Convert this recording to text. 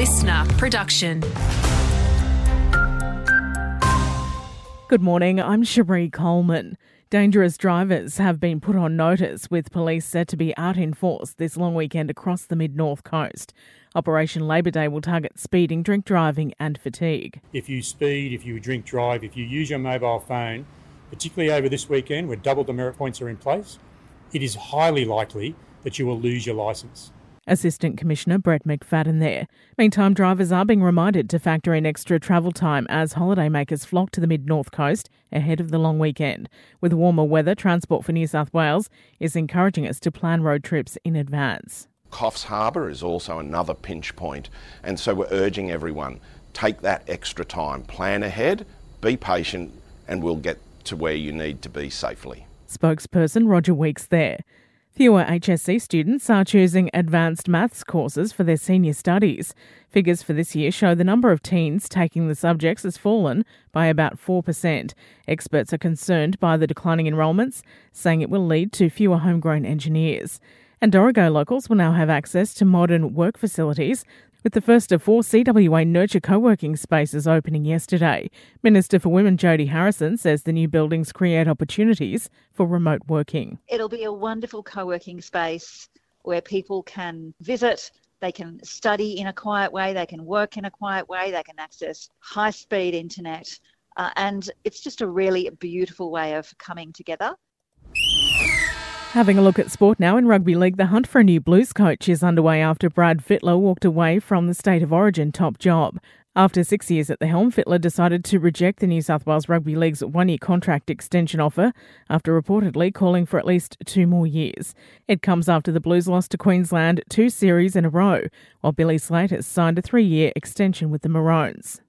listener production. Good morning, I'm Cherie Coleman. Dangerous drivers have been put on notice, with police set to be out in force this long weekend across the mid north coast. Operation Labour Day will target speeding, drink driving, and fatigue. If you speed, if you drink drive, if you use your mobile phone, particularly over this weekend where double demerit points are in place, it is highly likely that you will lose your licence. Assistant Commissioner Brett McFadden there. Meantime, drivers are being reminded to factor in extra travel time as holidaymakers flock to the mid north coast ahead of the long weekend. With warmer weather, Transport for New South Wales is encouraging us to plan road trips in advance. Coffs Harbour is also another pinch point, and so we're urging everyone take that extra time, plan ahead, be patient, and we'll get to where you need to be safely. Spokesperson Roger Weeks there. Fewer HSC students are choosing advanced maths courses for their senior studies. Figures for this year show the number of teens taking the subjects has fallen by about 4%. Experts are concerned by the declining enrolments, saying it will lead to fewer homegrown engineers. And Dorrigo locals will now have access to modern work facilities with the first of four CWA Nurture co working spaces opening yesterday. Minister for Women Jodie Harrison says the new buildings create opportunities for remote working. It'll be a wonderful co working space where people can visit. They can study in a quiet way, they can work in a quiet way, they can access high speed internet, uh, and it's just a really beautiful way of coming together. Having a look at sport now in rugby league, the hunt for a new Blues coach is underway after Brad Fittler walked away from the State of Origin top job. After six years at the helm, Fittler decided to reject the New South Wales Rugby League's one year contract extension offer after reportedly calling for at least two more years. It comes after the Blues lost to Queensland two series in a row, while Billy Slater signed a three year extension with the Maroons.